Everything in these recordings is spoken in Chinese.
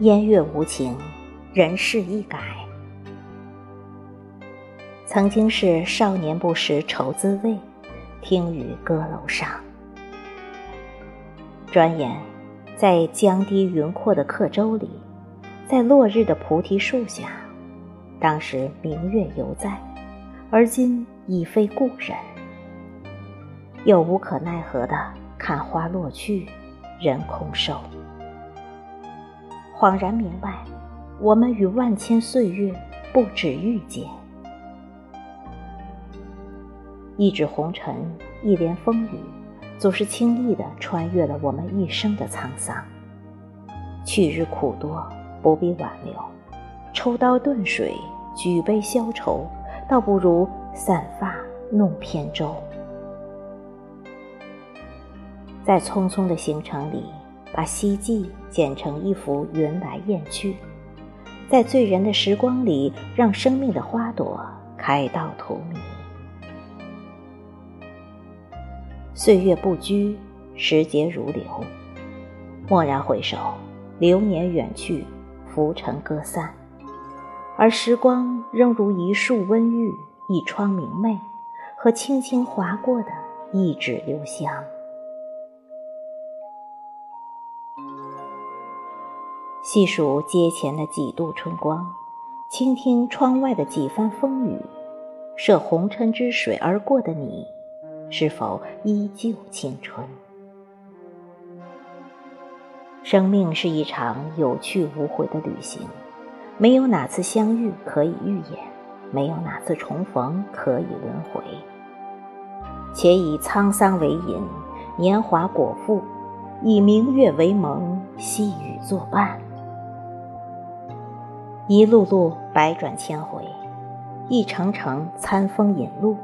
烟月无情，人事易改。曾经是少年不识愁滋味，听雨歌楼上。转眼，在江堤云阔的客舟里，在落日的菩提树下，当时明月犹在，而今已非故人。又无可奈何的看花落去，人空瘦。恍然明白，我们与万千岁月不止遇见。一纸红尘，一帘风雨，总是轻易地穿越了我们一生的沧桑。去日苦多，不必挽留；抽刀断水，举杯消愁，倒不如散发弄扁舟。在匆匆的行程里，把希冀剪成一幅云来雁去；在醉人的时光里，让生命的花朵开到荼蘼。岁月不居，时节如流。蓦然回首，流年远去，浮尘各散，而时光仍如一束温玉，一窗明媚，和轻轻划过的一纸留香。细数街前的几度春光，倾听窗外的几番风雨，涉红尘之水而过的你。是否依旧青春？生命是一场有去无回的旅行，没有哪次相遇可以预演，没有哪次重逢可以轮回。且以沧桑为引，年华果腹，以明月为盟，细雨作伴。一路路百转千回，一程程餐风饮露。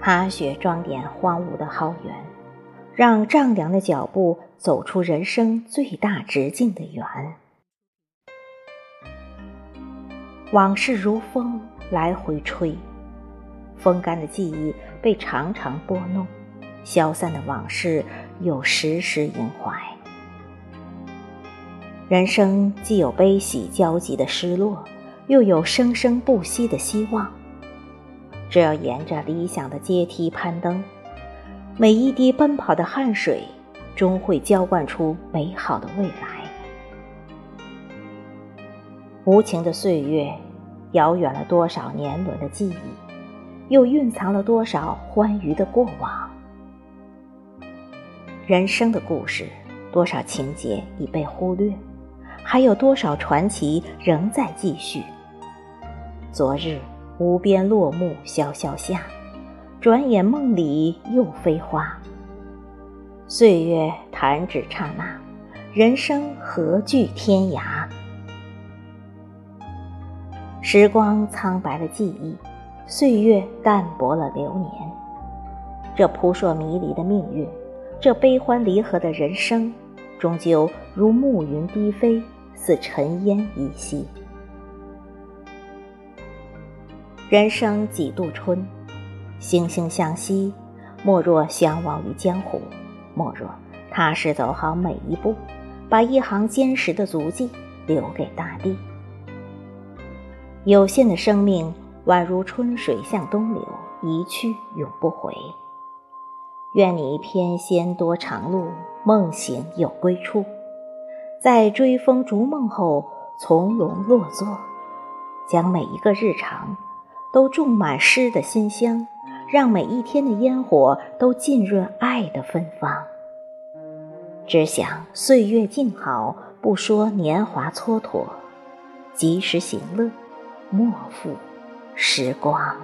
踏雪装点荒芜的蒿原，让丈量的脚步走出人生最大直径的圆。往事如风来回吹，风干的记忆被常常拨弄，消散的往事又时时萦怀。人生既有悲喜交集的失落，又有生生不息的希望。只要沿着理想的阶梯攀登，每一滴奔跑的汗水，终会浇灌出美好的未来。无情的岁月，遥远了多少年轮的记忆，又蕴藏了多少欢愉的过往。人生的故事，多少情节已被忽略，还有多少传奇仍在继续。昨日。无边落木萧萧下，转眼梦里又飞花。岁月弹指刹那，人生何惧天涯？时光苍白了记忆，岁月淡薄了流年。这扑朔迷离的命运，这悲欢离合的人生，终究如暮云低飞，似尘烟已息。人生几度春，惺惺相惜，莫若相忘于江湖；莫若踏实走好每一步，把一行坚实的足迹留给大地。有限的生命，宛如春水向东流，一去永不回。愿你翩跹多长路，梦醒有归处，在追风逐梦后，从容落座，将每一个日常。都种满诗的馨香，让每一天的烟火都浸润爱的芬芳。只想岁月静好，不说年华蹉跎，及时行乐，莫负时光。